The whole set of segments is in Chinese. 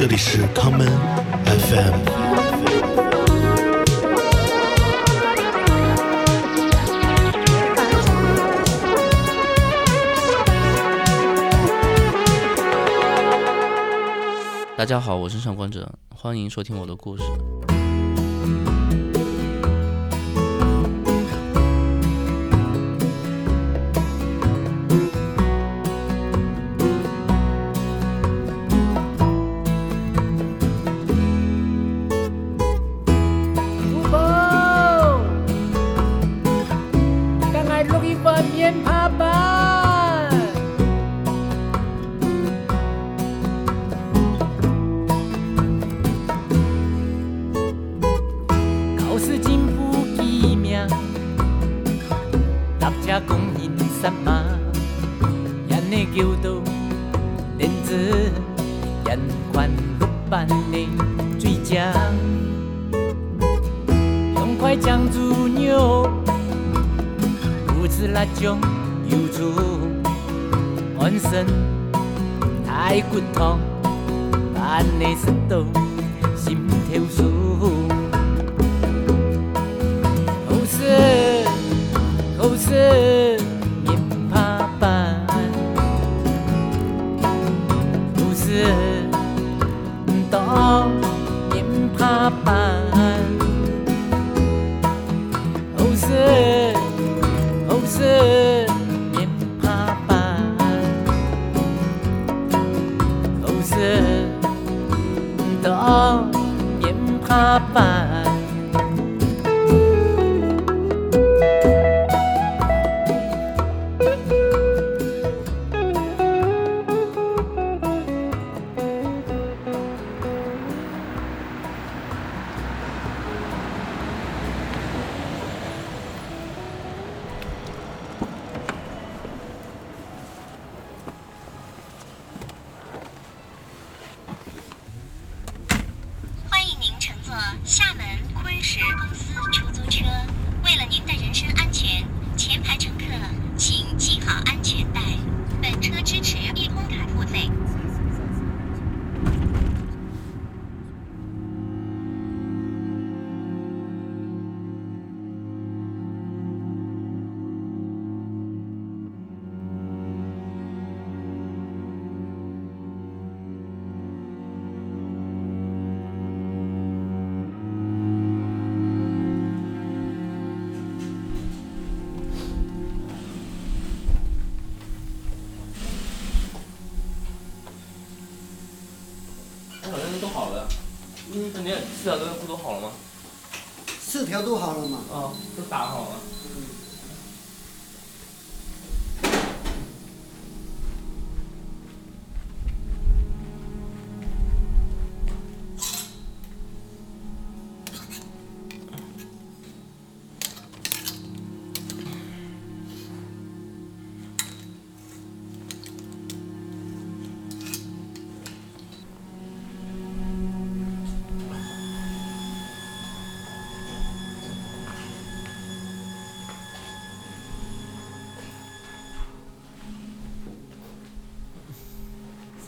这里是 common FM。大家好，我是上官者，欢迎收听我的故事。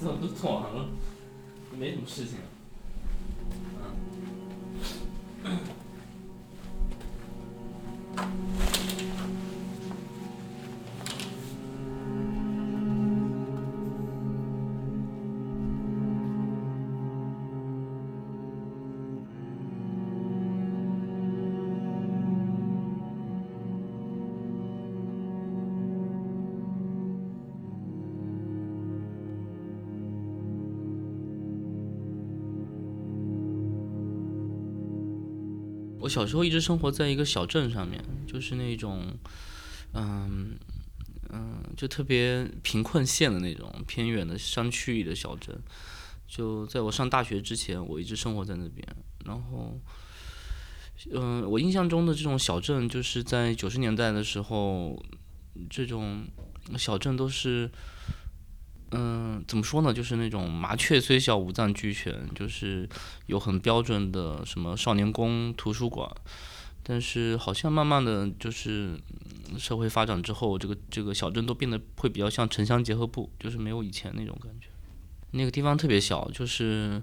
四条都做完了，没什么事情。小时候一直生活在一个小镇上面，就是那种，嗯嗯，就特别贫困县的那种偏远的山区里的小镇。就在我上大学之前，我一直生活在那边。然后，嗯、我印象中的这种小镇，就是在九十年代的时候，这种小镇都是，嗯，怎么说呢？就是那种麻雀虽小，五脏俱全，就是有很标准的什么少年宫、图书馆。但是好像慢慢的就是社会发展之后，这个这个小镇都变得会比较像城乡结合部，就是没有以前那种感觉。那个地方特别小，就是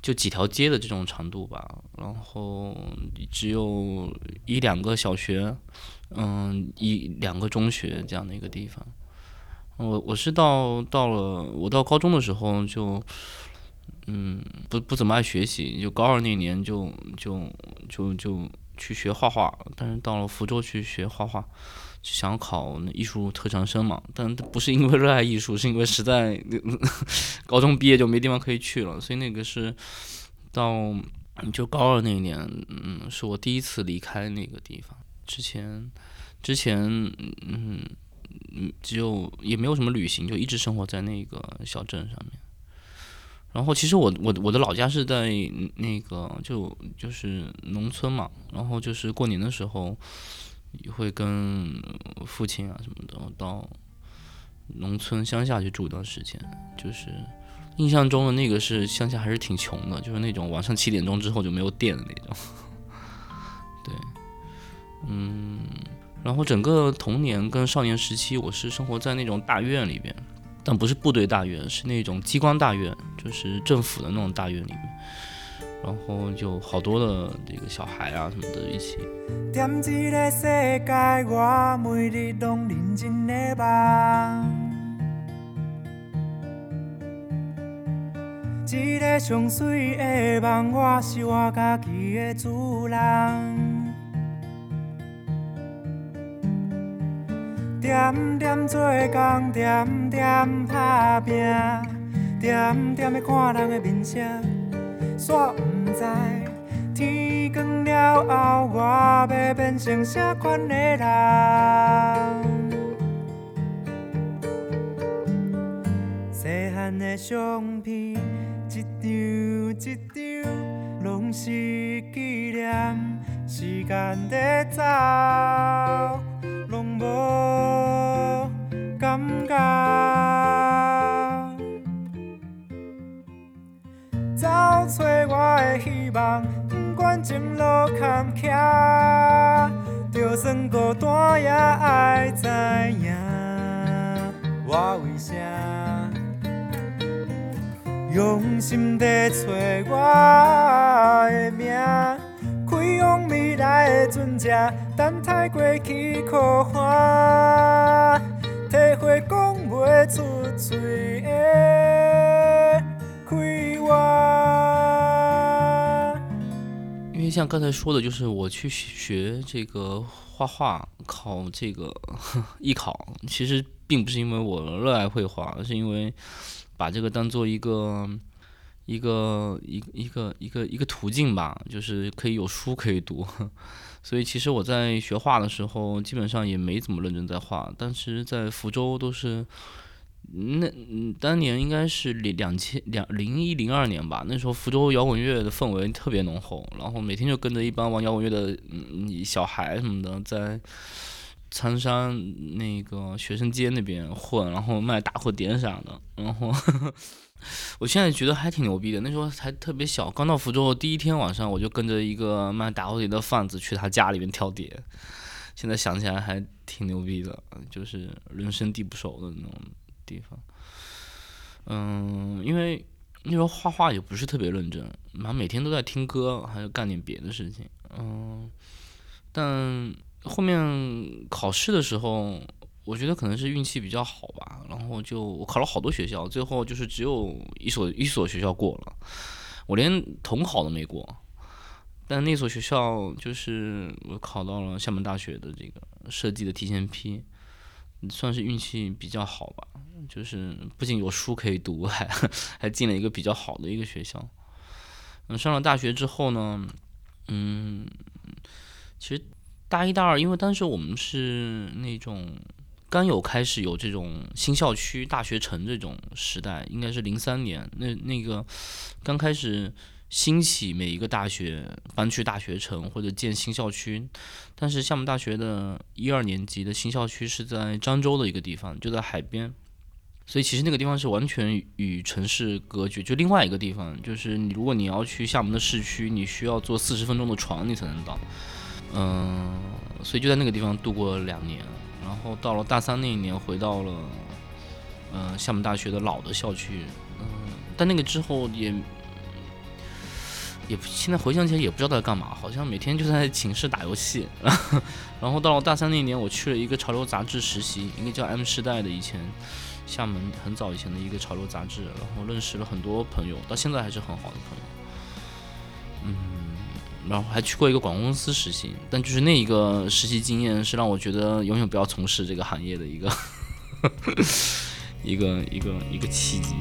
就几条街的这种长度吧，然后只有一两个小学，嗯，一两个中学这样的一个地方。我我是到到了我到高中的时候就，嗯，不不怎么爱学习，就高二那年就就就就去学画画，但是到了福州去学画画。想考那艺术特长生嘛，但不是因为热爱艺术，是因为实在 高中毕业就没地方可以去了，所以那个是到就高二那年，嗯，是我第一次离开那个地方。之前之前嗯嗯，只有也没有什么旅行，就一直生活在那个小镇上面。然后其实我我我的老家是在那个就就是农村嘛，然后就是过年的时候。也会跟父亲啊什么的到农村乡下去住一段时间，就是印象中的那个是乡下还是挺穷的，就是那种晚上七点钟之后就没有电的那种。对，嗯，然后整个童年跟少年时期，我是生活在那种大院里边，但不是部队大院，是那种机关大院，就是政府的那种大院里面。然后就好多的这个小孩啊什么的一起。一个上水的梦，我是我家己的主人。点点做工，点点打拼，点点的看人的面色。煞不知天光了后，我要变成啥款的人？细汉的相片，一张一张，拢是纪念。时间在走，无感觉。找找我的希望，不管前路坎坷，就算孤单也爱知影。我为啥用心在找我的名？开往来的船只，等待过去苦花，体会讲袂出嘴的开。因为像刚才说的，就是我去学这个画画，考这个 艺考，其实并不是因为我热爱绘画，而是因为把这个当做一个一个一一个一个一个途径吧，就是可以有书可以读。所以其实我在学画的时候，基本上也没怎么认真在画，但是在福州都是。那，当年应该是两两千两零一零二年吧。那时候福州摇滚乐的氛围特别浓厚，然后每天就跟着一帮玩摇滚乐的嗯小孩什么的，在苍山那个学生街那边混，然后卖打火点啥的。然后 我现在觉得还挺牛逼的。那时候还特别小，刚到福州第一天晚上，我就跟着一个卖打火机的贩子去他家里面挑碟。现在想起来还挺牛逼的，就是人生地不熟的那种。地方，嗯，因为那时候画画也不是特别认真，然后每天都在听歌，还有干点别的事情，嗯，但后面考试的时候，我觉得可能是运气比较好吧，然后就我考了好多学校，最后就是只有一所一所学校过了，我连统考都没过，但那所学校就是我考到了厦门大学的这个设计的提前批。算是运气比较好吧，就是不仅有书可以读，还还进了一个比较好的一个学校。嗯，上了大学之后呢，嗯，其实大一、大二，因为当时我们是那种刚有开始有这种新校区、大学城这种时代，应该是零三年，那那个刚开始。兴起每一个大学搬去大学城或者建新校区，但是厦门大学的一二年级的新校区是在漳州的一个地方，就在海边，所以其实那个地方是完全与城市隔绝。就另外一个地方，就是你如果你要去厦门的市区，你需要坐四十分钟的船你才能到。嗯，所以就在那个地方度过了两年，然后到了大三那一年回到了，嗯，厦门大学的老的校区，嗯。但那个之后也也现在回想起来也不知道在干嘛，好像每天就在 寝室打游戏。然后到了大三那一年，我去了一个潮流杂志实习，一个叫 M 时代的，以前厦门很早以前的一个潮流杂志，然后认识了很多朋友，到现在还是很好的朋友。然后还去过一个广告公司实习，但就是那一个实习经验是让我觉得永远不要从事这个行业的一个 一个一个一个契机。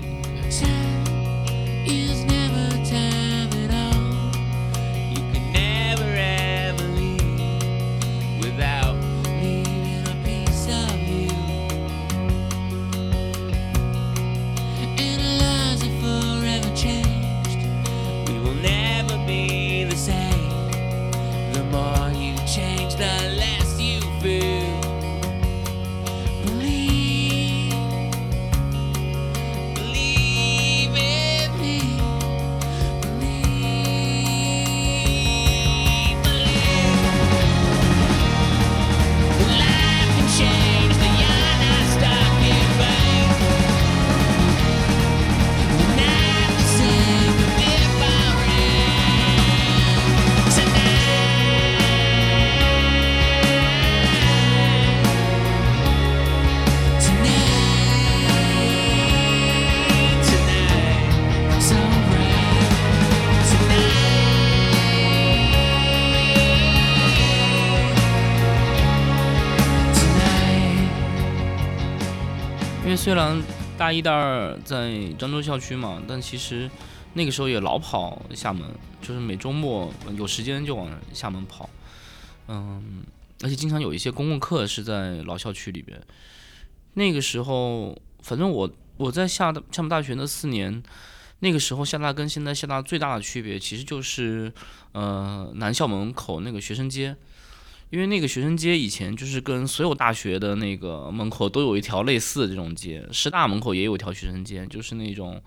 虽然大一、大二在漳州校区嘛，但其实那个时候也老跑厦门，就是每周末有时间就往厦门跑，嗯，而且经常有一些公共课是在老校区里边。那个时候，反正我我在厦厦门大学那四年，那个时候厦大跟现在厦大最大的区别其实就是，呃，南校门口那个学生街。因为那个学生街以前就是跟所有大学的那个门口都有一条类似的这种街，师大门口也有一条学生街，就是那种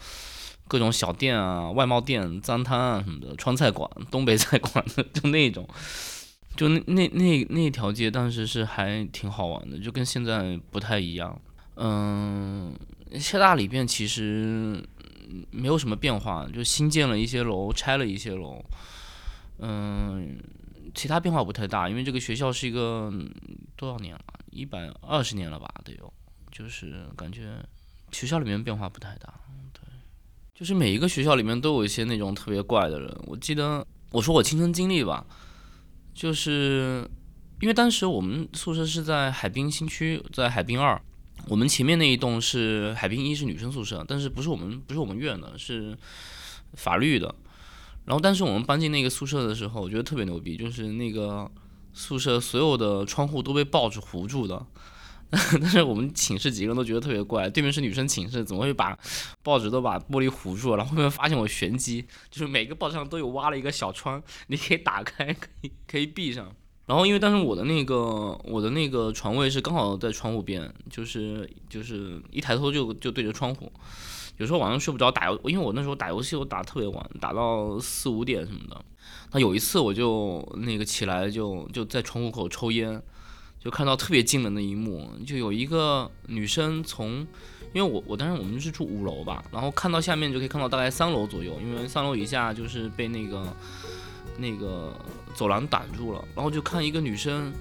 各种小店啊、外贸店、脏摊啊什么的，川菜馆、东北菜馆的，就那种，就那那那那条街当时是还挺好玩的，就跟现在不太一样。嗯，厦大里边其实没有什么变化，就新建了一些楼，拆了一些楼。嗯，其他变化不太大，因为这个学校是一个多少年了，一百二十年了吧，得有，就是感觉学校里面变化不太大，对，就是每一个学校里面都有一些那种特别怪的人。我记得我说我亲身经历吧，就是因为当时我们宿舍是在海滨新区，在海滨二，我们前面那一栋是海滨一是女生宿舍，但是不是我们不是我们院的，是法律的。然后，但是我们搬进那个宿舍的时候，我觉得特别牛逼，就是那个宿舍所有的窗户都被报纸糊住的。但是我们寝室几个人都觉得特别怪，对面是女生寝室，怎么会把报纸都把玻璃糊住了？然后后面发现我玄机，就是每个报纸上都有挖了一个小窗，你可以打开，可以可以闭上。然后因为当时我的那个我的那个床位是刚好在窗户边，就是就是一抬头就就对着窗户。有时候晚上睡不着打游，因为我那时候打游戏我打特别晚，打到四五点什么的。那有一次我就那个起来就就在窗户口抽烟，就看到特别惊人的一幕，就有一个女生从，因为我我当时我们是住五楼吧，然后看到下面就可以看到大概三楼左右，因为三楼以下就是被那个那个走廊挡住了，然后就看一个女生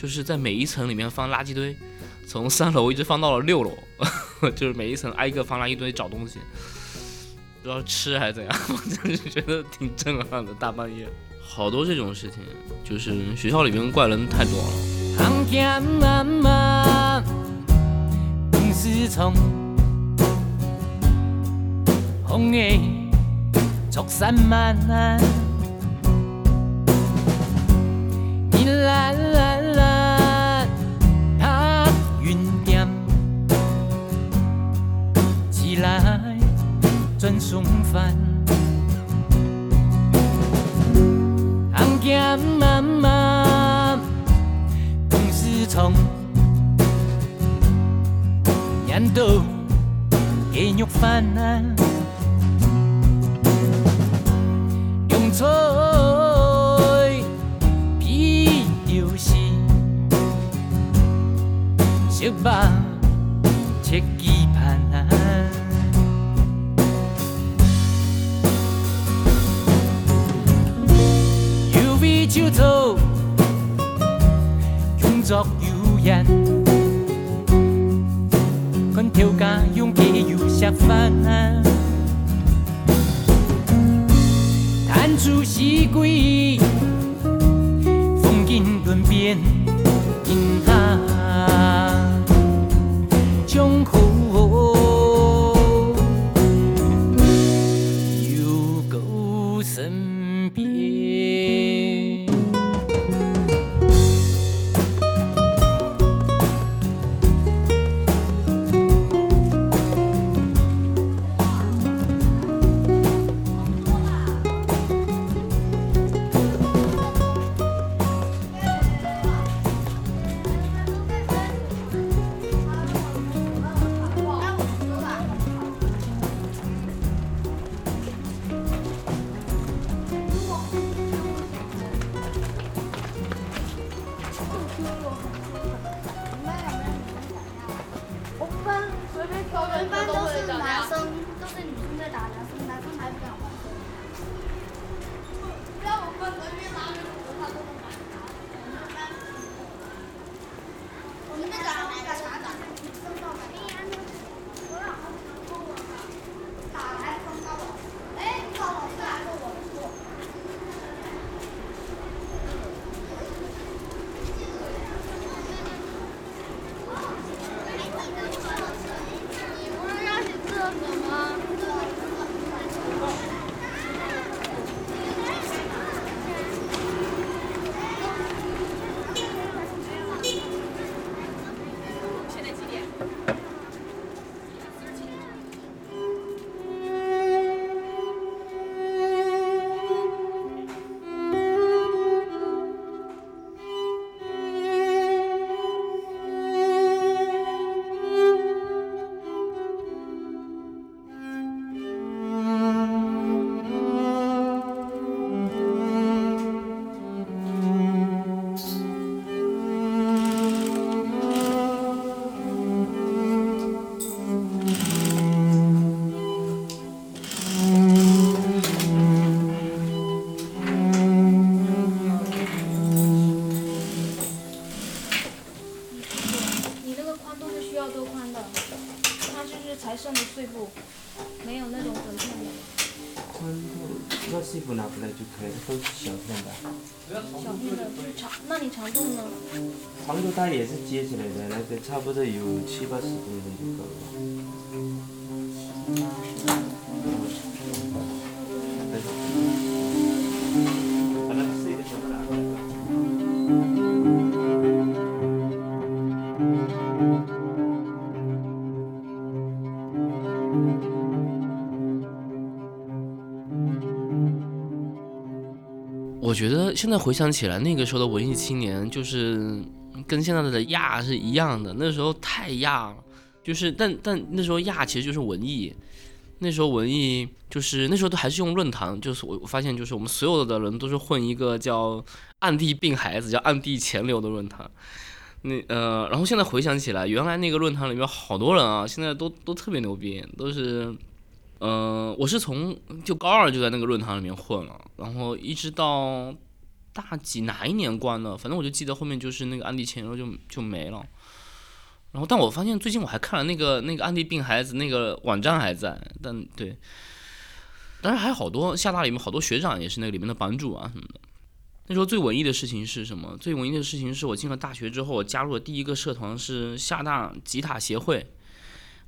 就是在每一层里面放垃圾堆。从三楼一直放到了六楼，就是每一层挨个放垃圾堆找东西，不知道吃还是怎样，我真是觉得挺震撼的。大半夜，好多这种事情，就是学校里面怪人太多了。风的速散漫，一蓝蓝转顺番，行行慢慢。总是从念到肌肉泛滥，用错比就是色目切手做，工作悠闲，看条家用加油下饭，弹出四季，接起来的，那个差不多有七八十公分就够了。把那个碎的全部拿过来。我觉得现在回想起来，那个时候的文艺青年就是跟现在的亚是一样的，那时候太亚了，就是但但那时候亚其实就是文艺，那时候文艺就是那时候都还是用论坛，就是我我发现就是我们所有的人都是混一个叫暗地病孩子，叫暗地钱流的论坛。那呃，然后现在回想起来，原来那个论坛里面好多人啊，现在都都特别牛逼，都是嗯，我是从就高二就在那个论坛里面混了，然后一直到大几哪一年关的，反正我就记得后面就是那个暗地钱流就就没了。然后，但我发现最近我还看了那个那个暗地病孩子那个网站还在，但对，当然还有好多厦大里面好多学长也是那个里面的版主啊什么的。那时候最文艺的事情是什么？最文艺的事情是我进了大学之后，我加入的第一个社团是厦大吉他协会。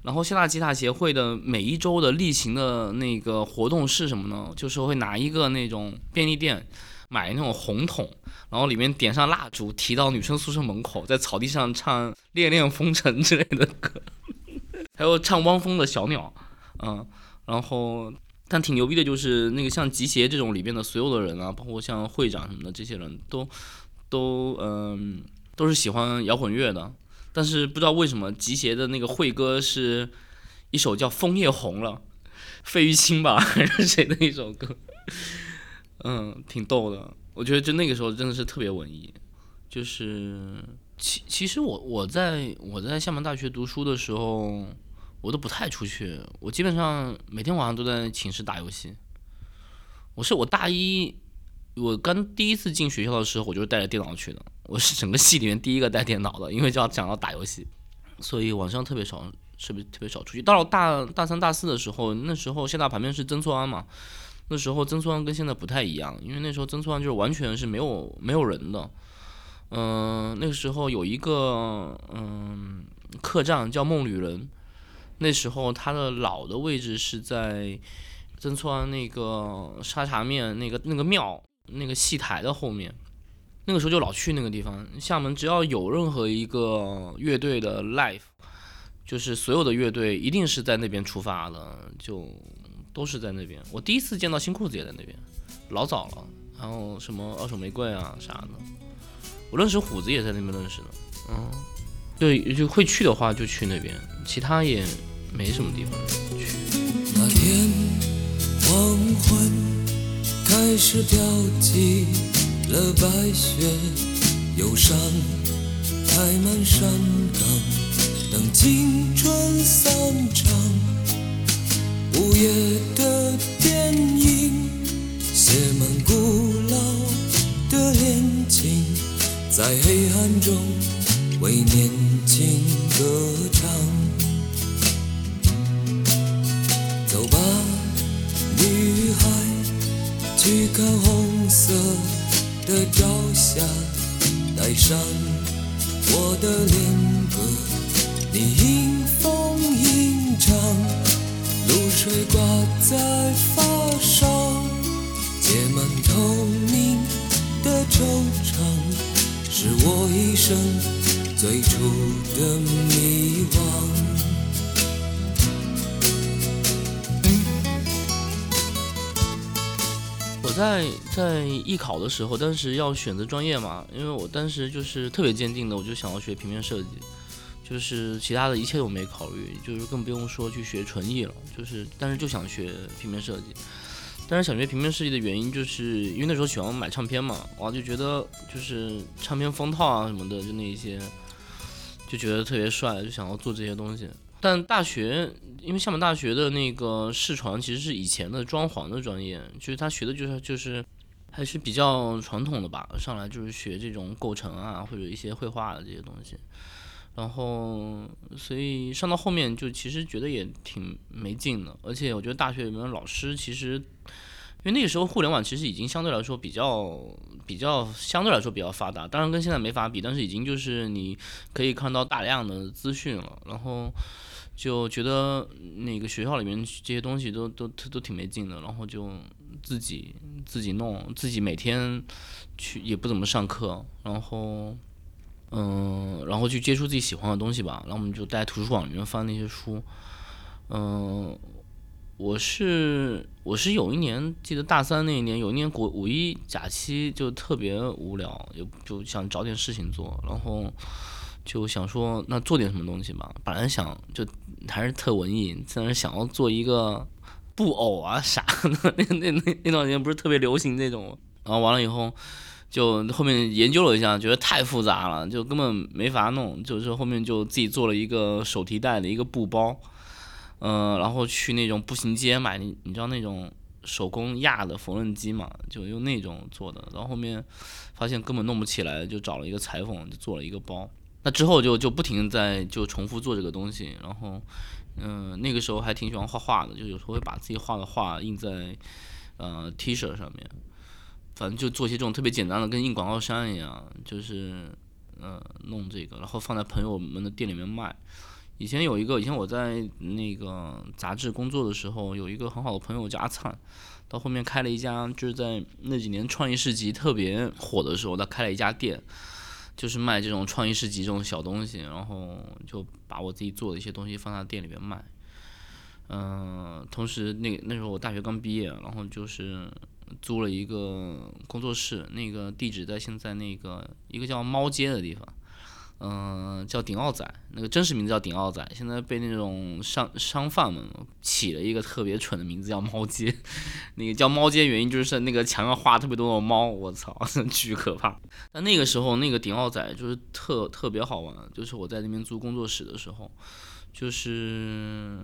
然后厦大吉他协会的每一周的例行的那个活动是什么呢？就是会拿一个那种便利店买那种红桶，然后里面点上蜡烛，提到女生宿舍门口，在草地上唱《恋恋风尘》之类的歌，还有唱汪峰的小鸟，嗯，然后但挺牛逼的，就是那个像集协这种里边的所有的人啊，包括像会长什么的，这些人都都嗯都是喜欢摇滚乐的。但是不知道为什么集协的那个会歌是一首叫《枫叶红了》，费玉清吧 还是谁的一首歌，嗯，挺逗的。我觉得就那个时候真的是特别文艺，就是其其实我我在我在厦门大学读书的时候，我都不太出去，我基本上每天晚上都在寝室打游戏。我是我大一我刚第一次进学校的时候，我就是带着电脑去的，我是整个系里面第一个带电脑的，因为就要讲到打游戏，所以晚上特别少，特别特别少出去。到了大大三、大四的时候，那时候现大旁边是曾厝垵嘛，那时候曾厝垵跟现在不太一样，因为那时候曾厝垵就是完全是没有没有人的。嗯、那个时候有一个嗯客栈叫梦旅人，那时候它的老的位置是在曾厝垵那个沙茶面那个那个庙那个戏台的后面。那个时候就老去那个地方。厦门只要有任何一个乐队的 live，就是所有的乐队一定是在那边出发的，就都是在那边。我第一次见到新裤子也在那边，老早了。然后什么二手玫瑰啊啥的，我认识虎子也在那边认识的。嗯，对，就会去的话就去那边，其他也没什么地方去。那天黄昏开始飘起了白雪，忧伤开满山岗，等青春散场。午夜的电影写满古老的恋情，在黑暗中为年轻歌唱。走吧，女孩，去看红色的朝霞，带上我的恋歌，你迎风吟唱，露水挂在发梢，结满透明的惆怅，是我一生最初的迷惘。我在在艺考的时候，当时要选择专业嘛，因为我当时就是特别坚定的，我就想要学平面设计，就是其他的一切都没考虑，就是更不用说去学纯艺了，就是但是就想学平面设计。但是想学平面设计的原因，就是因为那时候喜欢买唱片嘛，哇，就觉得就是唱片封套啊什么的，就那一些，就觉得特别帅，就想要做这些东西。但大学，因为厦门大学的那个视传其实是以前的装潢的专业，就是他学的就是就是还是比较传统的吧，上来就是学这种构成啊或者一些绘画的这些东西，然后所以上到后面就其实觉得也挺没劲的，而且我觉得大学里面的老师其实，因为那个时候互联网其实已经相对来说比较比较相对来说比较发达，当然跟现在没法比，但是已经就是你可以看到大量的资讯了，然后。就觉得那个学校里面这些东西都都都挺没劲的，然后就自己自己弄，自己每天去也不怎么上课，然后嗯，然后去接触自己喜欢的东西吧。然后我们就在图书馆里面翻那些书，嗯，我是我是有一年记得大三那一年，有一年国五一假期就特别无聊，也就想找点事情做，然后。就想说，那做点什么东西吧。本来想就还是特文艺，但是想要做一个布偶啊啥的。那那那那段时间不是特别流行那种。然后完了以后，就后面研究了一下，觉得太复杂了，就根本没法弄。就是后面就自己做了一个手提袋的一个布包，嗯、然后去那种步行街买，你知道那种手工压的缝纫机嘛，就用那种做的。然后后面发现根本弄不起来，就找了一个裁缝，就做了一个包。那之后就就不停在就重复做这个东西，然后，嗯、那个时候还挺喜欢画画的，就有时候会把自己画的画印在呃 T 恤上面，反正就做一些这种特别简单的，跟印广告衫一样，就是呃弄这个，然后放在朋友们的店里面卖。以前有一个，以前我在那个杂志工作的时候，有一个很好的朋友叫阿灿，到后面开了一家，就是在那几年创意市集特别火的时候，他开了一家店。就是卖这种创意市集这种小东西，然后就把我自己做的一些东西放在店里面卖。嗯、同时那那时候我大学刚毕业，然后就是租了一个工作室，那个地址在现在那个一个叫猫街的地方，嗯、叫顶奥仔，那个真实名字叫顶奥仔，现在被那种商商贩们起了一个特别蠢的名字叫猫街。那个叫猫街原因就是那个墙上画特别多的猫，我操，巨可怕。但那个时候那个顶奥仔就是特特别好玩，就是我在那边租工作室的时候，就是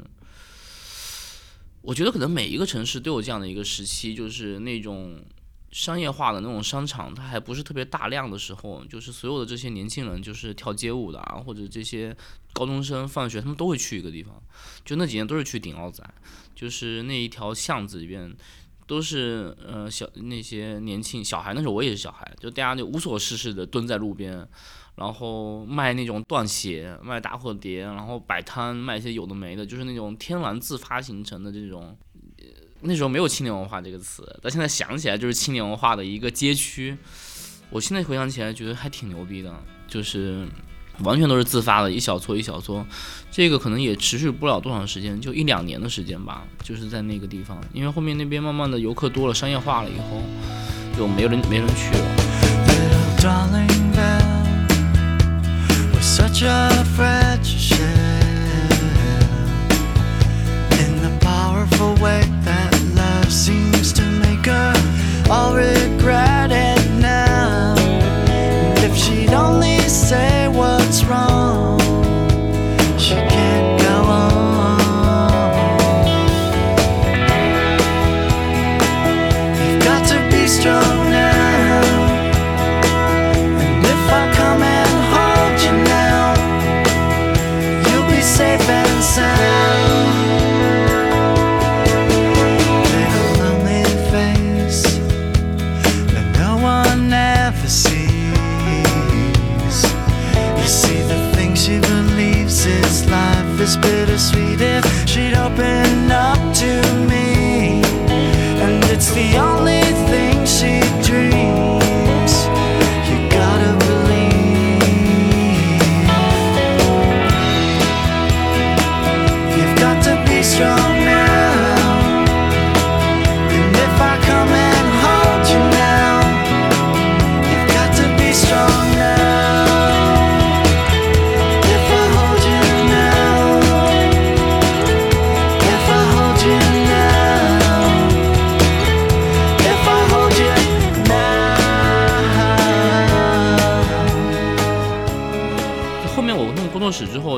我觉得可能每一个城市都有这样的一个时期，就是那种商业化的那种商场，它还不是特别大量的时候，就是所有的这些年轻人，就是跳街舞的啊，或者这些高中生放学，他们都会去一个地方，就那几年都是去顶奥仔，就是那一条巷子里边都是呃小那些年轻小孩，那时候我也是小孩，就大家就无所事事的蹲在路边，然后卖那种断鞋，卖打火碟，然后摆摊卖一些有的没的，就是那种天然自发形成的这种。那时候没有青年文化这个词，但现在想起来就是青年文化的一个街区。我现在回想起来觉得还挺牛逼的，就是完全都是自发的，一小撮一小撮。这个可能也持续不了多长时间，就一两年的时间吧，就是在那个地方。因为后面那边慢慢的游客多了，商业化了以后，就没人没人去了。Such a fragile shell in the powerful way that love seems to make her all regret it now. And if she'd only say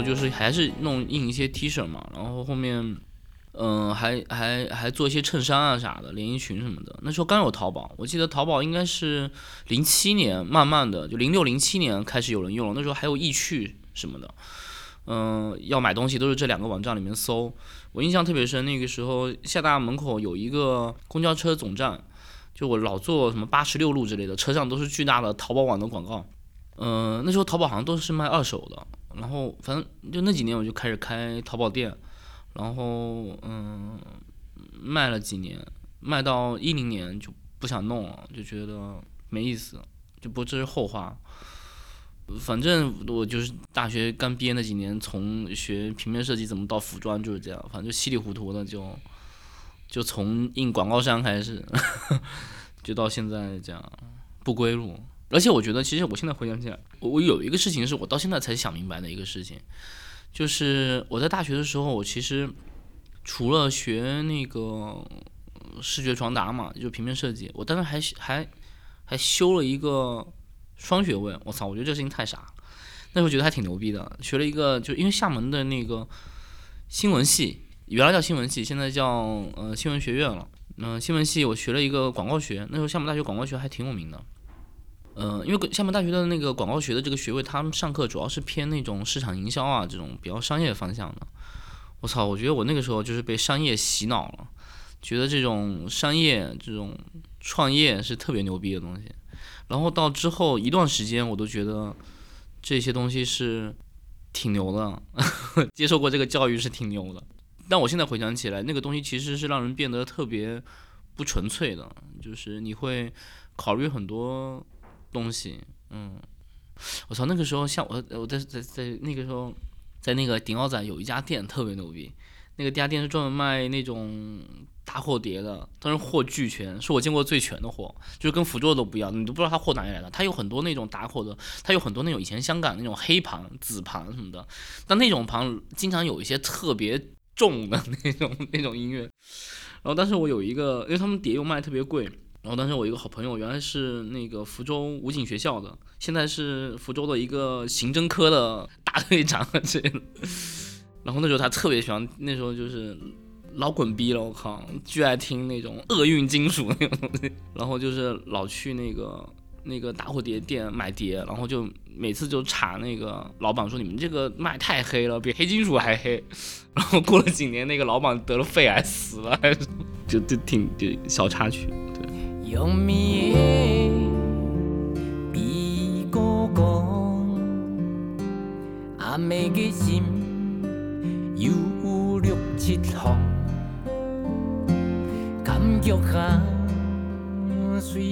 就是还是弄印一些 T 恤嘛，然后后面，嗯、还还还做一些衬衫啊啥的，连衣裙什么的。那时候刚有淘宝，我记得淘宝应该是零七年慢慢的，就零六零七年开始有人用了，那时候还有易趣什么的。嗯、要买东西都是这两个网站里面搜。我印象特别深，那个时候厦大门口有一个公交车总站，就我老坐什么八十六路之类的，车上都是巨大的淘宝网的广告。嗯、那时候淘宝好像都是卖二手的，然后反正就那几年我就开始开淘宝店，然后嗯，卖了几年，卖到一零年就不想弄了，就觉得没意思，就不这是后话。反正我就是大学刚毕业那几年，从学平面设计怎么到服装就是这样，反正就稀里糊涂的就就从印广告商开始，就到现在这样不归路。而且我觉得，其实我现在回想起来，我我有一个事情是我到现在才想明白的一个事情，就是我在大学的时候，我其实除了学那个视觉传达嘛，就平面设计，我当时还还还修了一个双学位。我操，我觉得这事情太傻。那时候觉得还挺牛逼的，学了一个，就因为厦门的那个新闻系，原来叫新闻系，现在叫呃新闻学院了。嗯、新闻系我学了一个广告学，那时候厦门大学广告学还挺有名的。呃，因为厦门大学的那个广告学的这个学位，他们上课主要是偏那种市场营销啊这种比较商业方向的。我操，我觉得我那个时候就是被商业洗脑了，觉得这种商业这种创业是特别牛逼的东西。然后到之后一段时间，我都觉得这些东西是挺牛的，接受过这个教育是挺牛的。但我现在回想起来，那个东西其实是让人变得特别不纯粹的，就是你会考虑很多东西，嗯，我操，那个时候像我我在在在那个时候，在那个顶奥仔有一家店特别牛逼，那个家店是专门卖那种打火碟的，当时货巨全，是我见过最全的货，就是跟福州都不一样，你都不知道它货哪里来的，它有很多那种打火的，它有很多那种以前香港那种黑盘、紫盘什么的，但那种盘经常有一些特别重的 那种那种音乐，然后但是我有一个，因为他们碟又卖特别贵。然后当时我一个好朋友，原来是那个福州武警学校的，现在是福州的一个刑侦科的大队长 这。然后那时候他特别喜欢，那时候就是老滚逼了，我靠，巨爱听那种厄运金属那种东西，然后就是老去那个那个打火碟店买碟，然后就每次就查那个老板说你们这个卖太黑了，比黑金属还黑。然后过了几年，那个老板得了肺癌死了，还是就就挺就小插曲，对。用面的比哥讲，阿妹的心有六七行，感觉下随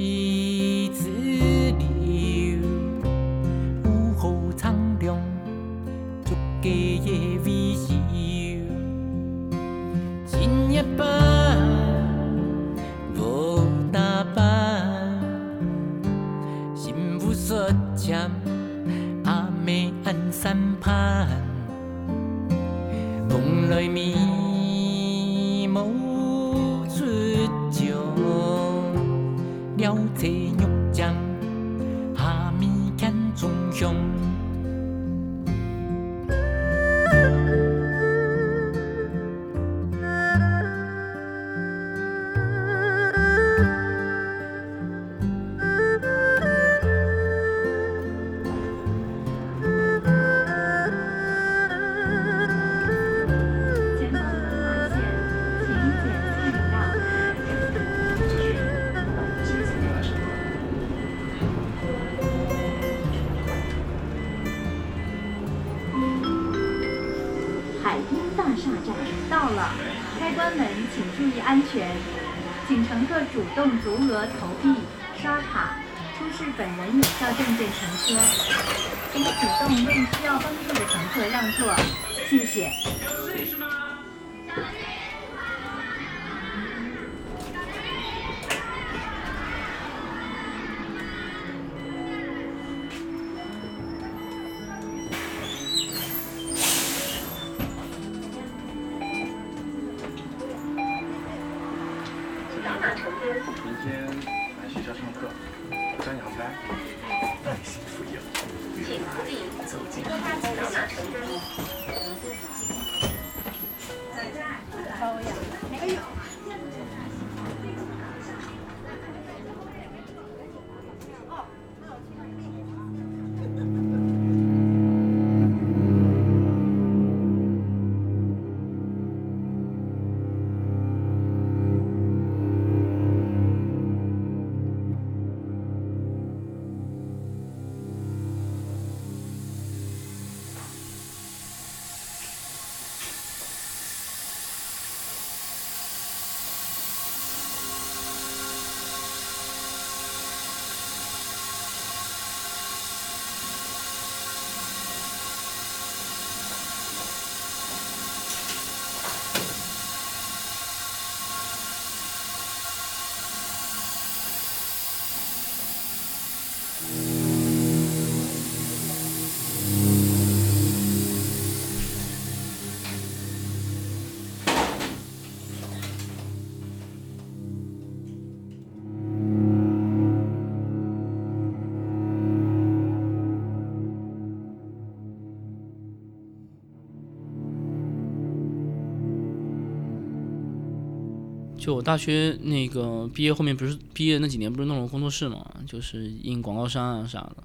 就我大学那个毕业后面不是毕业那几年不是弄了工作室嘛，就是印广告商啊啥的，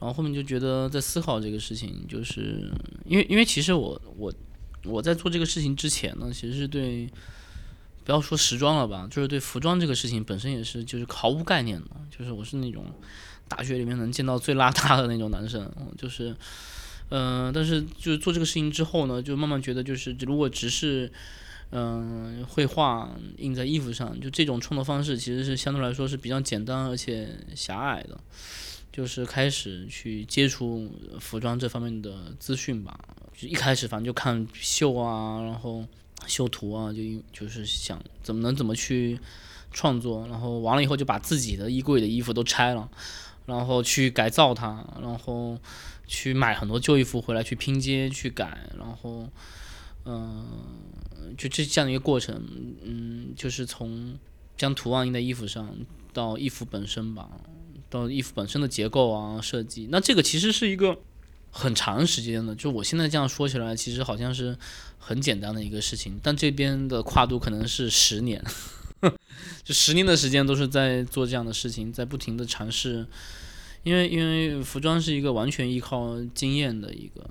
然后后面就觉得在思考这个事情，就是因为因为其实我我我在做这个事情之前呢，其实是对不要说时装了吧，就是对服装这个事情本身也是就是毫无概念的，就是我是那种大学里面能见到最邋遢的那种男生，就是。嗯、但是就是做这个事情之后呢，就慢慢觉得，就是如果只是嗯，绘画印在衣服上，就这种创作方式其实是相对来说是比较简单而且狭隘的，就是开始去接触服装这方面的资讯吧。就一开始反正就看秀啊，然后秀图啊，就就是想怎么能怎么去创作，然后完了以后就把自己的衣柜的衣服都拆了，然后去改造它，然后去买很多旧衣服回来去拼接去改，然后嗯。就这这样一个过程，嗯，就是从将图案印在衣服上到衣服本身吧，到衣服本身的结构啊设计，那这个其实是一个很长时间的。就我现在这样说起来，其实好像是很简单的一个事情，但这边的跨度可能是十年，就十年的时间都是在做这样的事情，在不停的尝试。因为因为服装是一个完全依靠经验的一个，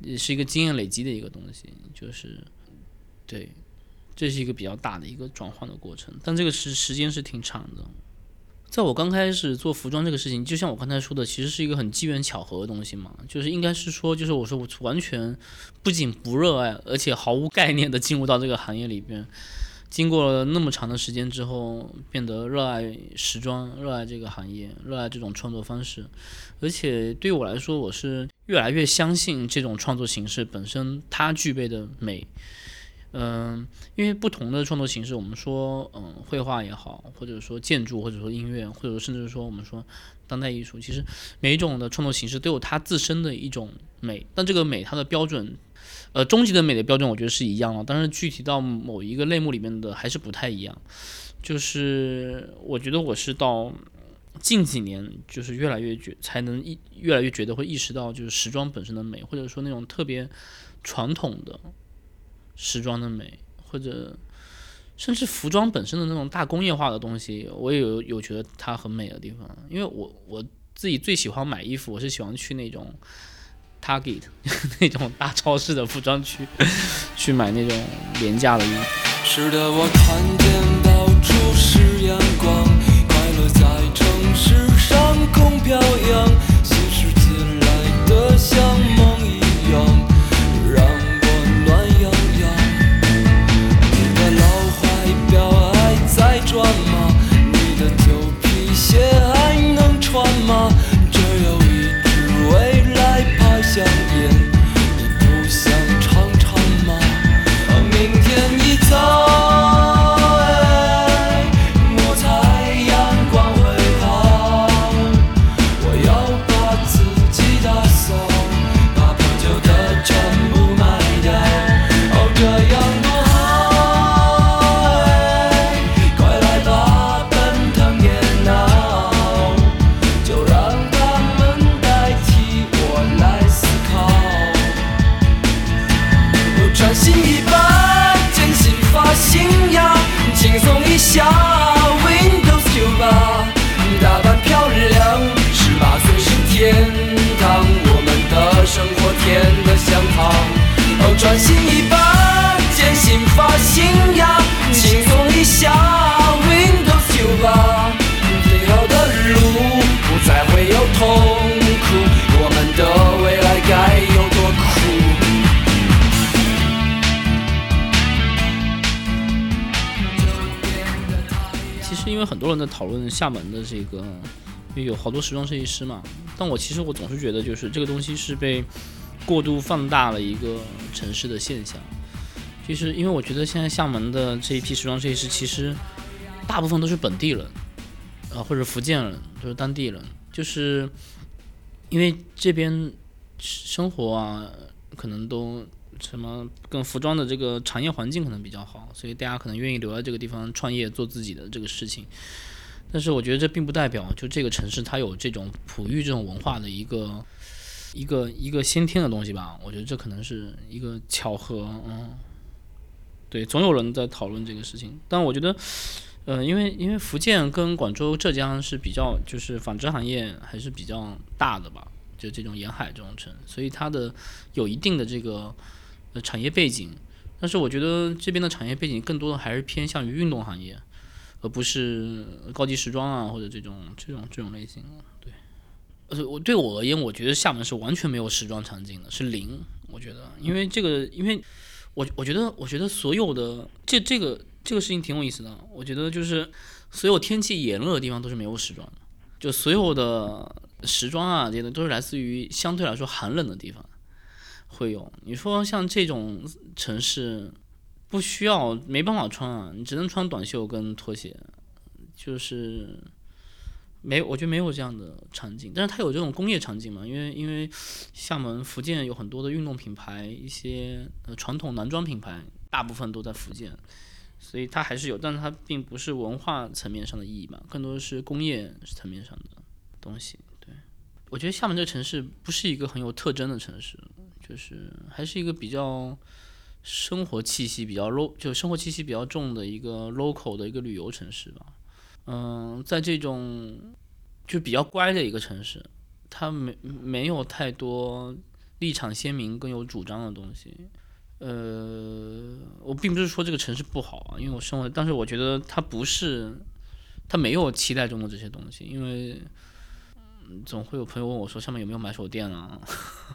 也是一个经验累积的一个东西，就是对，这是一个比较大的一个转换的过程，但这个时时间是挺长的。在我刚开始做服装这个事情，就像我刚才说的，其实是一个很机缘巧合的东西嘛，就是应该是说，就是我说我完全不仅不热爱，而且毫无概念的进入到这个行业里边。经过了那么长的时间之后，变得热爱时装，热爱这个行业，热爱这种创作方式，而且对我来说，我是越来越相信这种创作形式本身它具备的美。嗯，因为不同的创作形式，我们说，嗯，绘画也好，或者说建筑，或者说音乐，或者甚至说我们说当代艺术，其实每一种的创作形式都有它自身的一种美，但这个美它的标准。呃，终极的美的标准我觉得是一样的，但是具体到某一个类目里面的还是不太一样。就是我觉得我是到近几年，就是越来越觉才能意越来越觉得会意识到，就是时装本身的美，或者说那种特别传统的时装的美，或者甚至服装本身的那种大工业化的东西，我也有有觉得它很美的地方。因为我我自己最喜欢买衣服，我是喜欢去那种。Target 那种大超市的服装区，去买那种廉价的衣服。是的，我看见到处是阳光，快乐在城是上空飘扬，新世界来的像厦门的这个，因为有好多时装设计师嘛，但我其实我总是觉得，就是这个东西是被过度放大了一个城市的现象。就是因为我觉得现在厦门的这一批时装设计师，其实大部分都是本地人，啊或者福建人，都是当地人，就是因为这边生活啊，可能都什么跟服装的这个产业环境可能比较好，所以大家可能愿意留在这个地方创业做自己的这个事情。但是我觉得这并不代表就这个城市它有这种哺育这种文化的一个一个一个先天的东西吧。我觉得这可能是一个巧合，嗯，对，总有人在讨论这个事情。但我觉得，呃，因为因为福建跟广州、浙江是比较就是纺织行业还是比较大的吧，就这种沿海这种城，所以它的有一定的这个呃产业背景。但是我觉得这边的产业背景更多的还是偏向于运动行业，不是高级时装啊或者这种这种这种类型。对，呃，我对我而言，我觉得厦门是完全没有时装场景的，是零。我觉得，因为这个，因为我我觉得，我觉得所有的这这个这个事情挺有意思的。我觉得就是所有天气炎热的地方都是没有时装的，就所有的时装啊这些都是来自于相对来说寒冷的地方。会有，你说像这种城市，不需要没办法穿啊，你只能穿短袖跟拖鞋，就是没，我觉得没有这样的场景。但是它有这种工业场景嘛，因为因为厦门、福建有很多的运动品牌，一些呃传统男装品牌，大部分都在福建，所以它还是有，但是它并不是文化层面上的意义嘛，更多的是工业层面上的东西。对，我觉得厦门这城市不是一个很有特征的城市，就是还是一个比较生活气息比较 lo，就生活气息比较重的一个 local 的一个旅游城市吧。嗯，在这种就比较乖的一个城市，它没没有太多立场鲜明、更有主张的东西。呃，我并不是说这个城市不好啊，因为我生活，但是我觉得它不是，它没有期待中的这些东西，因为。总会有朋友问我说：“上面有没有买手店啊？”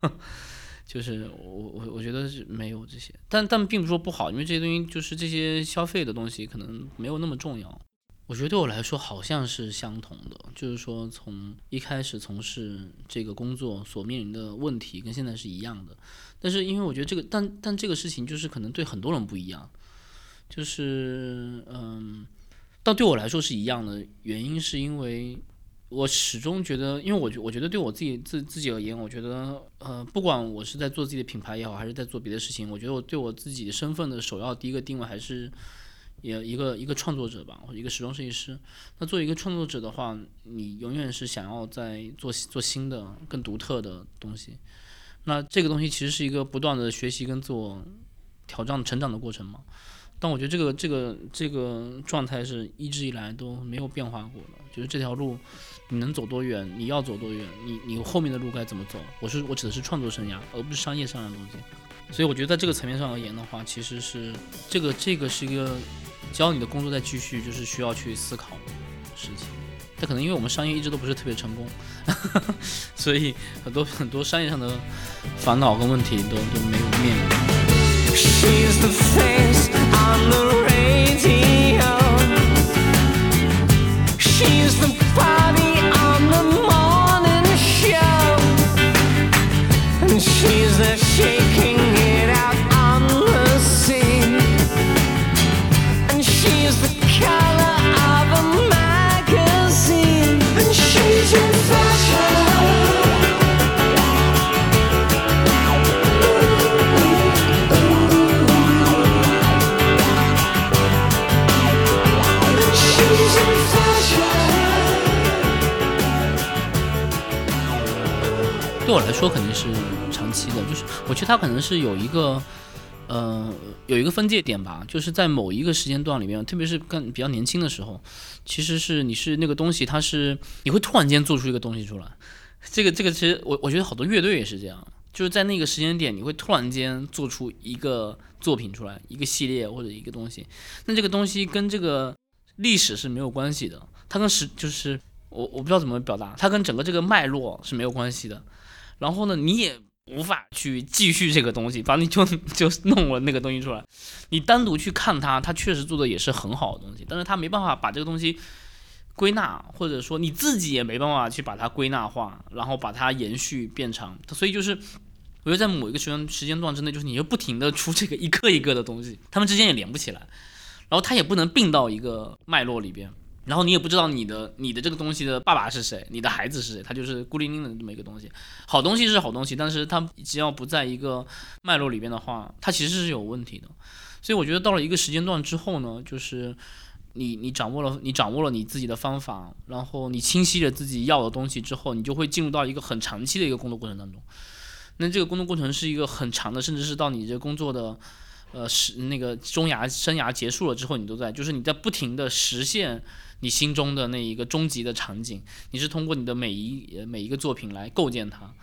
就是我我我觉得是没有这些，但但并不是说不好，因为这些东西就是这些消费的东西可能没有那么重要。我觉得对我来说好像是相同的，就是说从一开始从事这个工作所面临的问题跟现在是一样的。但是因为我觉得这个，但但这个事情就是可能对很多人不一样，就是嗯，但对我来说是一样的原因是因为。我始终觉得，因为我觉我觉得对我自己自自己而言，我觉得呃，不管我是在做自己的品牌也好，还是在做别的事情，我觉得我对我自己身份的首要第一个定位还是也一个一个创作者吧，或者一个时装设计师。那作为一个创作者的话，你永远是想要在做做新的、更独特的东西。那这个东西其实是一个不断的学习跟自我挑战、成长的过程嘛。但我觉得这个这个这个状态是一直以来都没有变化过的，就是这条路。你能走多远？你要走多远？你你后面的路该怎么走？我是我指的是创作生涯，而不是商业上的东西。所以我觉得在这个层面上而言的话，其实是这个这个是一个，教你的工作在继续，就是需要去思考的事情。但可能因为我们商业一直都不是特别成功，所以很多很多商业上的烦恼跟问题都都没有面临。来说肯定是长期的，就是我觉得它可能是有一个，呃，有一个分界点吧，就是在某一个时间段里面，特别是更比较年轻的时候，其实是你是那个东西，它是你会突然间做出一个东西出来，这个这个其实我我觉得好多乐队也是这样，就是在那个时间点，你会突然间做出一个作品出来，一个系列或者一个东西，那这个东西跟这个历史是没有关系的，它跟时就是我我不知道怎么表达，它跟整个这个脉络是没有关系的。然后呢，你也无法去继续这个东西，反正你就 就弄了那个东西出来。你单独去看它，它确实做的也是很好的东西，但是它没办法把这个东西归纳，或者说你自己也没办法去把它归纳化，然后把它延续变长。所以就是，我觉得在某一个时间时间段之内，就是你要不停的出这个一个一个的东西，他们之间也连不起来，然后它也不能并到一个脉络里边。然后你也不知道你的你的这个东西的爸爸是谁，你的孩子是谁，他就是孤零零的这么一个东西。好东西是好东西，但是它只要不在一个脉络里边的话，它其实是有问题的。所以我觉得到了一个时间段之后呢，就是你你掌握了你掌握了你自己的方法，然后你清晰了自己要的东西之后，你就会进入到一个很长期的一个工作过程当中。那这个工作过程是一个很长的，甚至是到你这工作的。呃，是那个中涯生涯结束了之后，你都在，就是你在不停的实现你心中的那一个终极的场景。你是通过你的每一每一个作品来构建它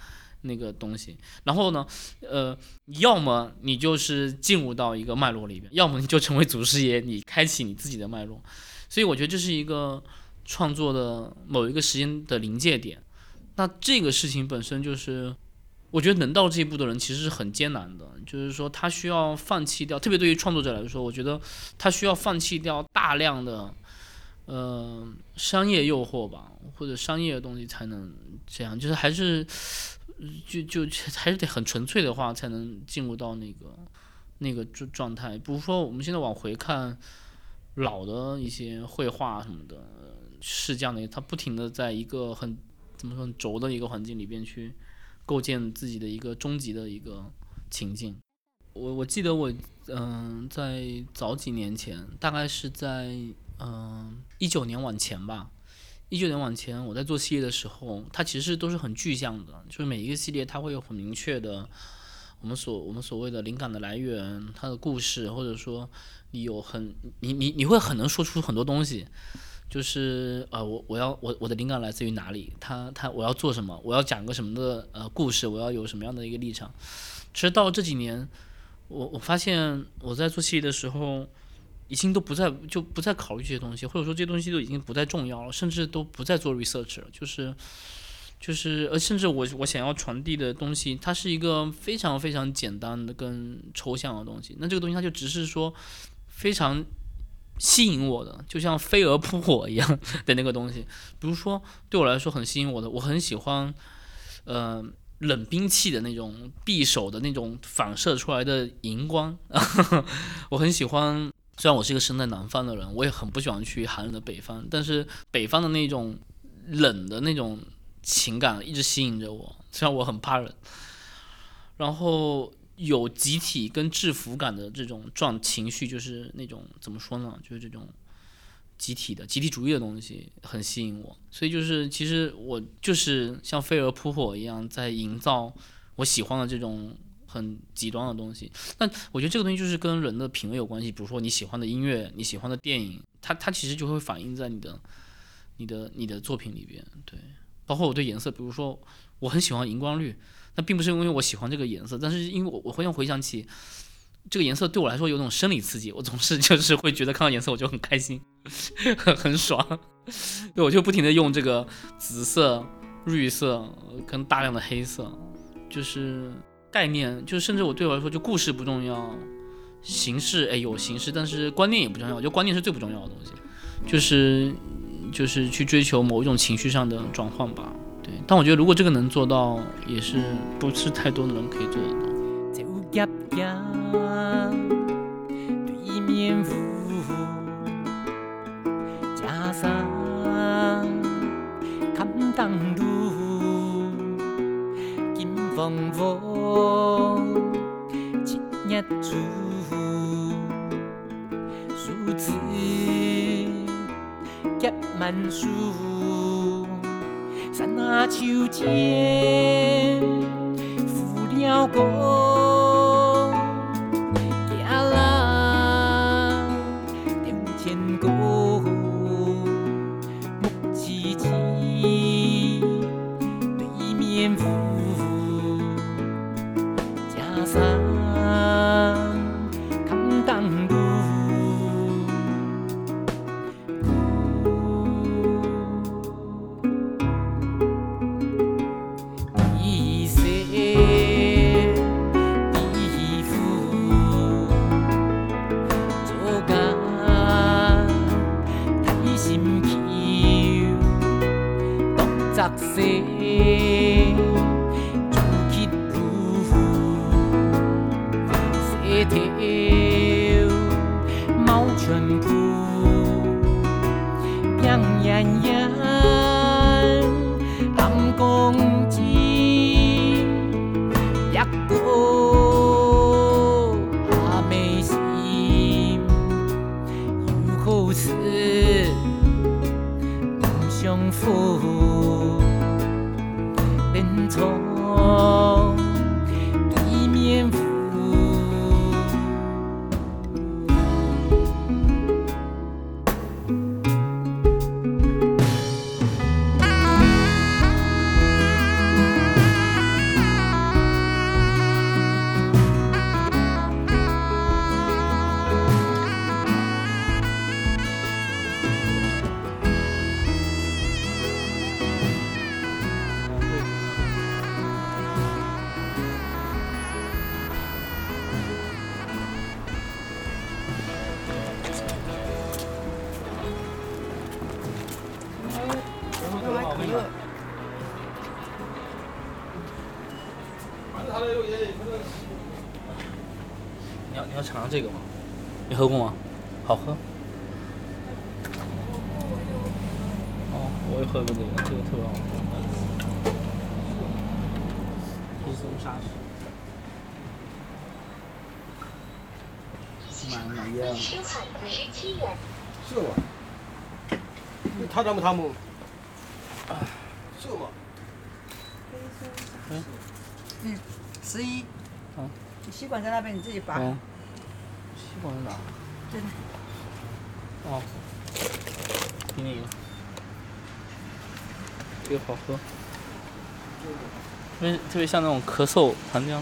那个东西。然后呢，呃，要么你就是进入到一个脉络里边，要么你就成为祖师爷，你开启你自己的脉络。所以我觉得这是一个创作的某一个时间的临界点。那这个事情本身就是。我觉得能到这一步的人其实是很艰难的，就是说他需要放弃掉，特别对于创作者来说，我觉得他需要放弃掉大量的，呃，商业诱惑吧，或者商业的东西才能这样，就是还是，就就还是得很纯粹的话才能进入到那个那个状状态。比如说我们现在往回看老的一些绘画什么的，是这样的，他不停的在一个很怎么说很轴的一个环境里边去。构建自己的一个终极的一个情境。我我记得我嗯，在早几年前，大概是在嗯一九年往前吧，一九年往前，我在做系列的时候，它其实都是很具象的，就是每一个系列它会有很明确的我们所我们所谓的灵感的来源，它的故事，或者说你有很你你你会很能说出很多东西，就是呃我我要我我的灵感来自于哪里，他他我要做什么，我要讲个什么的呃故事，我要有什么样的一个立场。其实到这几年，我我发现我在做戏的时候。已经都不再就不再考虑这些东西，或者说这些东西都已经不再重要了，甚至都不再做 research 了。就是就是呃，甚至我我想要传递的东西，它是一个非常非常简单的跟抽象的东西。那这个东西它就只是说非常吸引我的，就像飞蛾扑火一样 的那个东西。比如说对我来说很吸引我的，我很喜欢呃冷兵器的那种匕首的那种反射出来的荧光，我很喜欢。虽然我是一个生在南方的人，我也很不喜欢去寒冷的北方，但是北方的那种冷的那种情感一直吸引着我。虽然我很怕冷，然后有集体跟制服感的这种状情绪，就是那种怎么说呢？就是这种集体的集体主义的东西很吸引我。所以就是其实我就是像飞蛾扑火一样，在营造我喜欢的这种。很极端的东西，那我觉得这个东西就是跟人的品味有关系。比如说你喜欢的音乐，你喜欢的电影，它它其实就会反映在你的、你的、你的作品里边。对，包括我对颜色，比如说我很喜欢荧光绿，那并不是因为我喜欢这个颜色，但是因为我我会回想起这个颜色对我来说有种生理刺激，我总是 就是会觉得看到颜色我就很开心，很很爽。对，我就不停的用这个紫色、绿色跟大量的黑色，就是。概念就甚至我对我来说，就故事不重要，形式哎有形式，但是观念也不重要，就观念是最不重要的东西，就是就是去追求某一种情绪上的转换吧。但我觉得如果这个能做到，也是不是太多的人可以做得到。风风一叶珠，数字结满书，山那秋千负了歌，这个好喝。特别特别像那种咳嗽糖浆。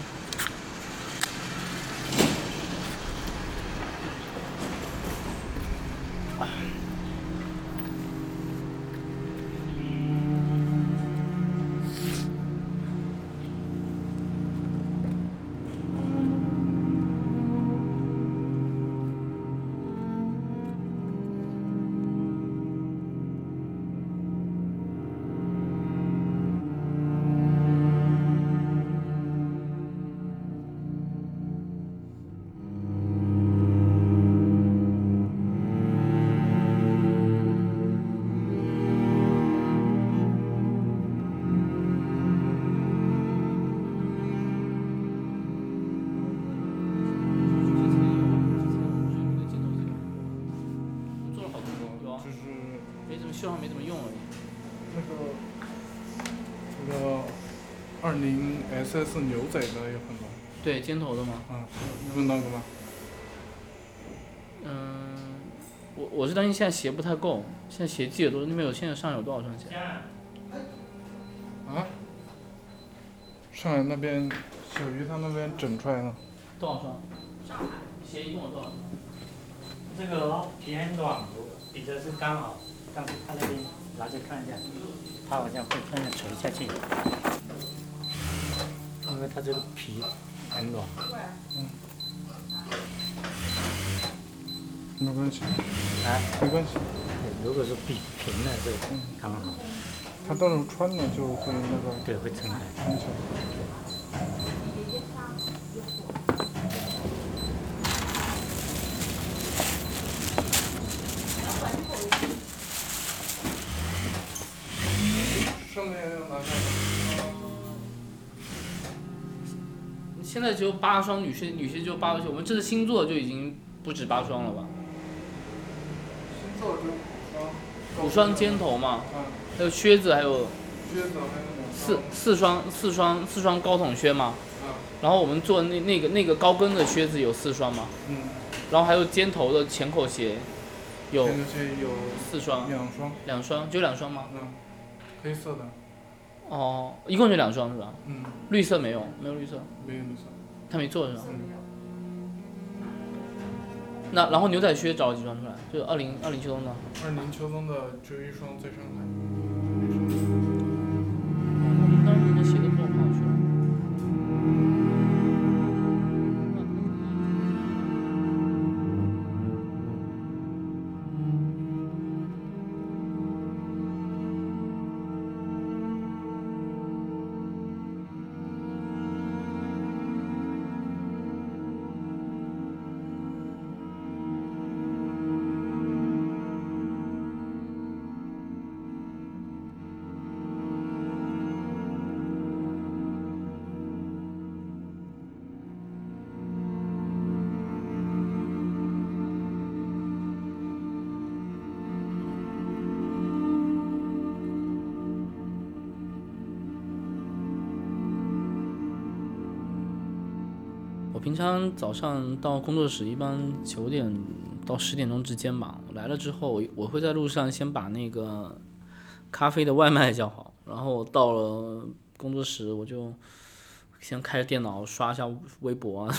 零 SS 牛仔的有很多。对，尖头的吗？啊，问到过吗？嗯，我我是担心现在鞋不太够，现在鞋寄的多，那边有现在上有多少双鞋？啊？上海那边小鱼他那边整出来了。多少双？上海鞋一共有多少双？这个偏短不？比这是刚好，但是他那边拿去看一下，他好像会这样垂下去，因为它这个皮很软。嗯。没关系。啊？没关系。如果是比平的这个刚好。它到时候穿了就会那个。对，会撑开。现在只有八双女鞋，女鞋只有八双，我们这次星座就已经不止八双了吧？就五双。尖头嘛，嗯。还有靴子，还有。四四双四双四双高筒靴嘛。嗯。然后我们做那那个那个高跟的靴子有四双嘛。嗯。然后还有尖头的浅口鞋，有。前口鞋有四双。两双。两双，只有两双吗？嗯。黑色的。哦，一共就两双是吧？嗯。绿色没有，没有绿色。没有绿色。他没做是吧？嗯。那然后牛仔靴找了几双出来？就二零二零秋冬的。二零秋冬的只有一双在上海。早上到工作室一般九点到十点钟之间吧。我来了之后，我会在路上先把那个咖啡的外卖叫好，然后到了工作室我就先开电脑刷一下微博啊，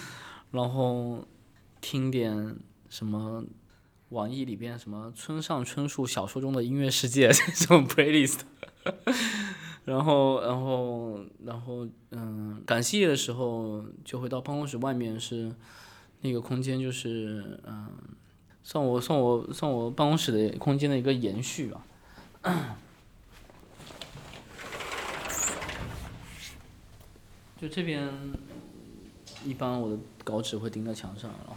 然后听点什么网易里边什么村上春树小说中的音乐世界这种 playlist。然后，然后，然后，嗯，赶系列的时候就会到办公室外面，是那个空间，就是嗯，算我算我算我办公室的空间的一个延续吧。就这边，一般我的稿纸会钉在墙上，然后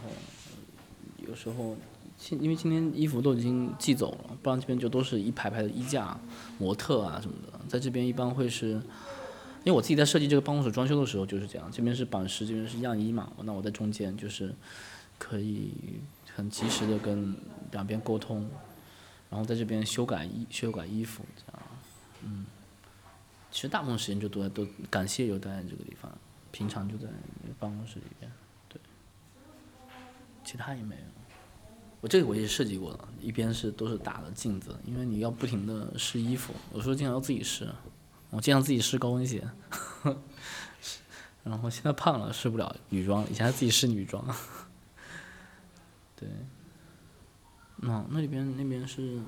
有时候。今因为今天衣服都已经寄走了，不然这边就都是一排排的衣架、模特啊什么的。在这边一般会是，因为我自己在设计这个办公室装修的时候就是这样，这边是版式，这边是样衣嘛，那我在中间就是可以很及时的跟两边沟通，然后在这边修改衣修改衣服这样。嗯，其实大部分时间就都在都感谢就待在这个地方，平常就在办公室里边，对，其他也没有。我这个我也设计过了，一边是都是打的镜子，因为你要不停的试衣服，有时候经常要自己试，我经常自己试高跟鞋，然后现在胖了试不了女装，以前自己试女装，对，那那里边那边是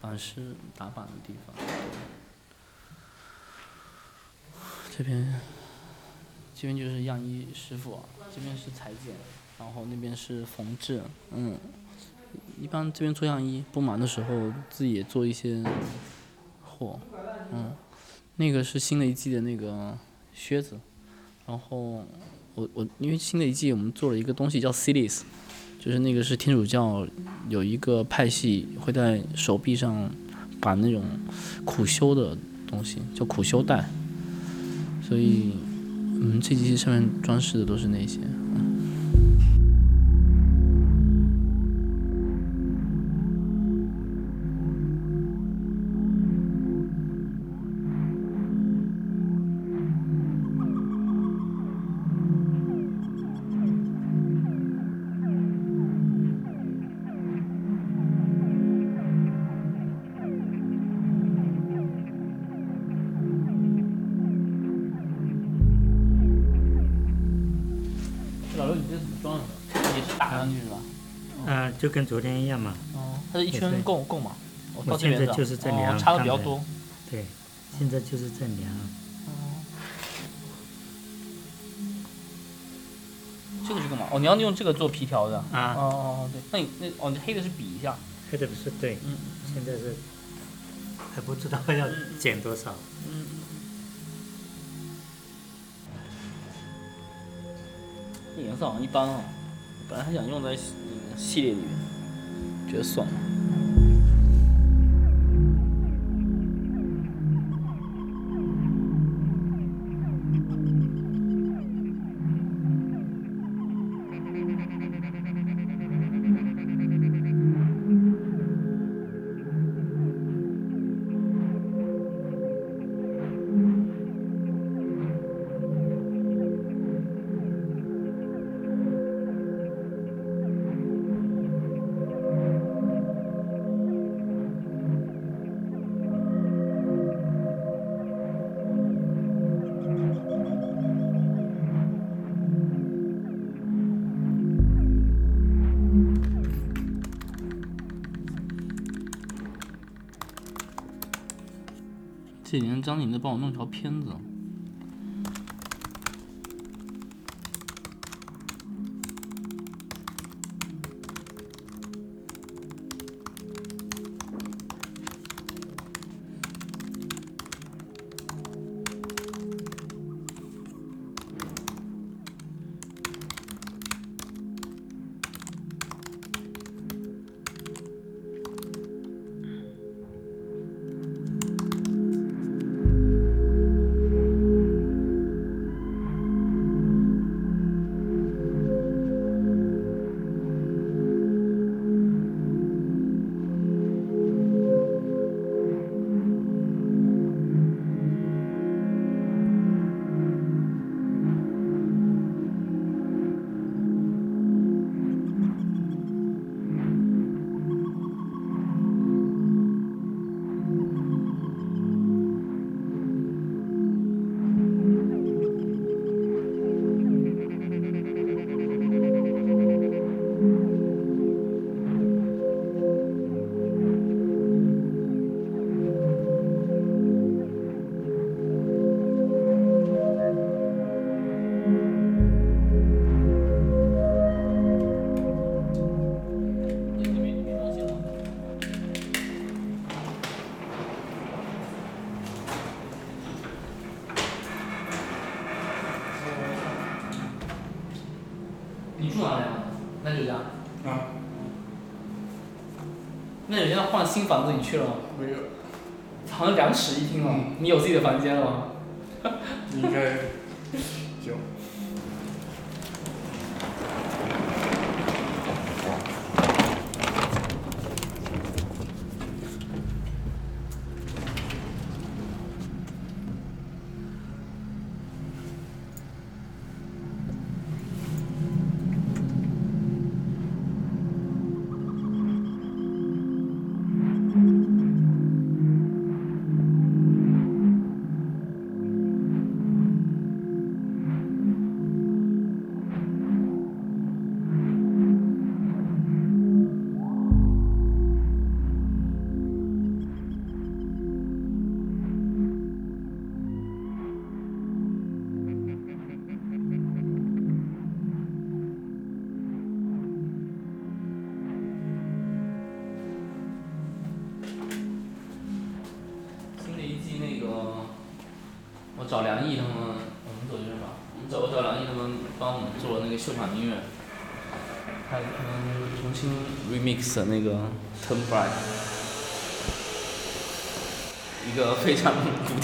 板师打板的地方，这边这边就是样衣师傅，这边是裁剪。然后那边是缝制，嗯，一般这边做样衣不忙的时候，自己也做一些货，嗯，那个是新的一季的那个靴子，然后我我因为新的一季我们做了一个东西叫 Cities，就是那个是天主教有一个派系会在手臂上把那种苦修的东西叫苦修带，所以嗯这机器上面装饰的都是那些。就跟昨天一样嘛。哦，它是一圈够够嘛？我到现在就是在量，哦，差的比较多。对，现在就是在量。这个是干嘛？哦，你要用这个做皮条的。啊。哦哦哦，对，那你那哦，你黑的是比一下。黑的不是对。嗯。现在是还不知道要减多少。嗯。这颜色好像一般啊，本来还想用在系列里面，觉得算张宁再帮我弄条片子。新房子，你去了吗？没有。好像两室一厅了，你有自己的房间了吗？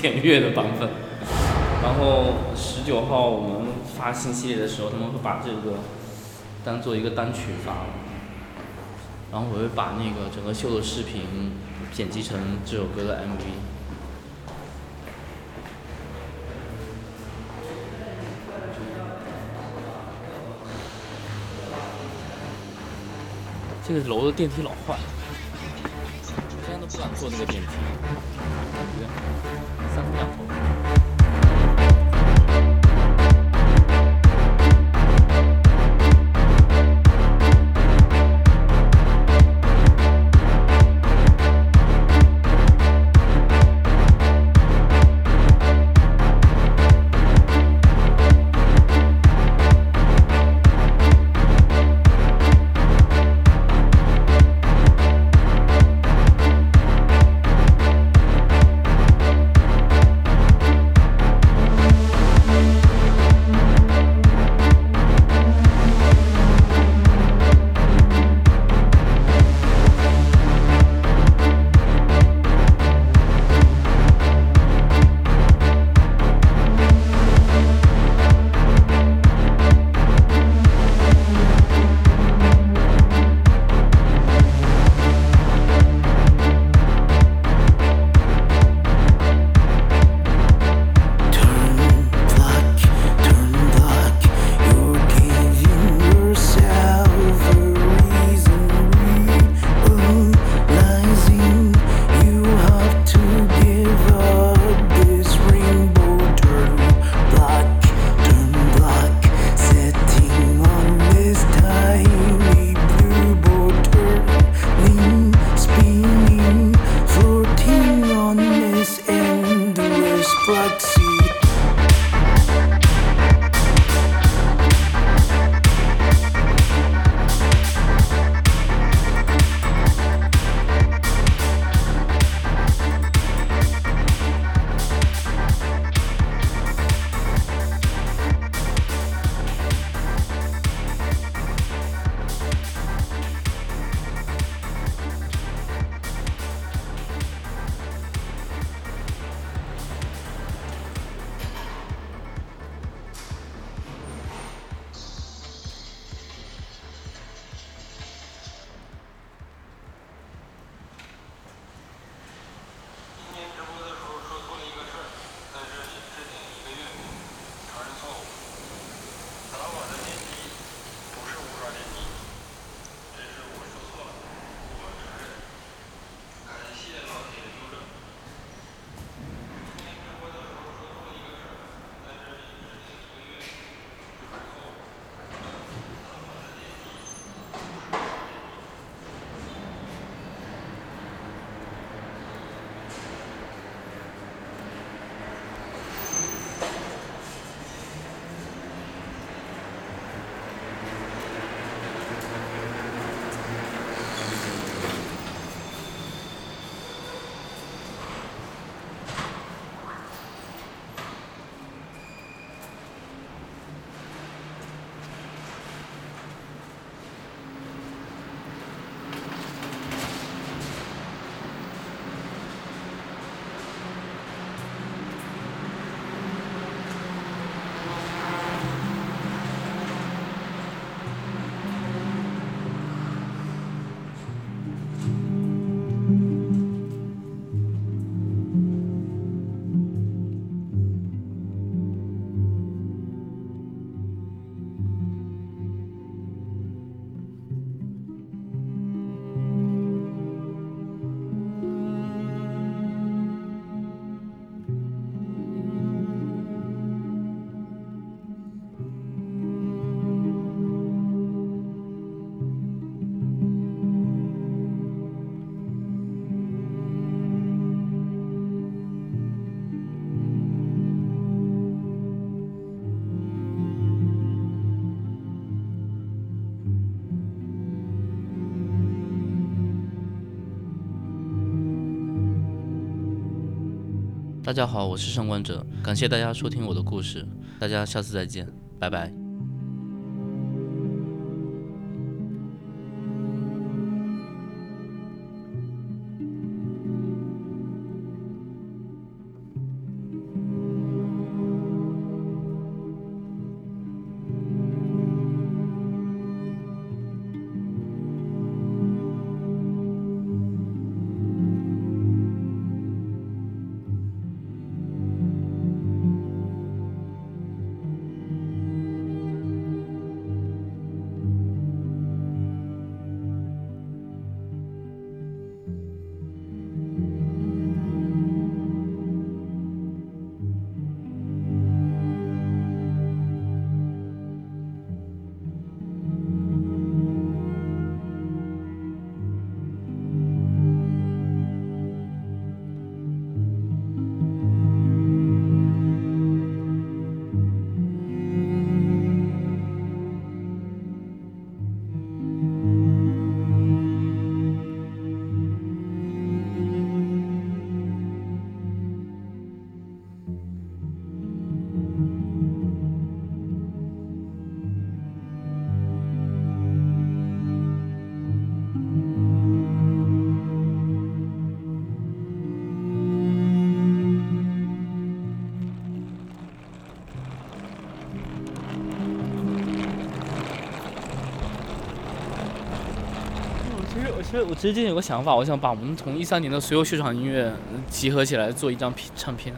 点乐的版本。然后十九号我们发新系列的时候，他们会把这个当做一个单曲发，然后我会把那个整个秀的视频剪辑成这首歌的 MV。这个楼的电梯老坏，我现在都不敢坐那个电梯。大家好，我是上官者，感谢大家收听我的故事，大家下次再见，拜拜。其实我之前有个想法，我想把我们从一三年的所有秀场音乐集合起来做一张唱片。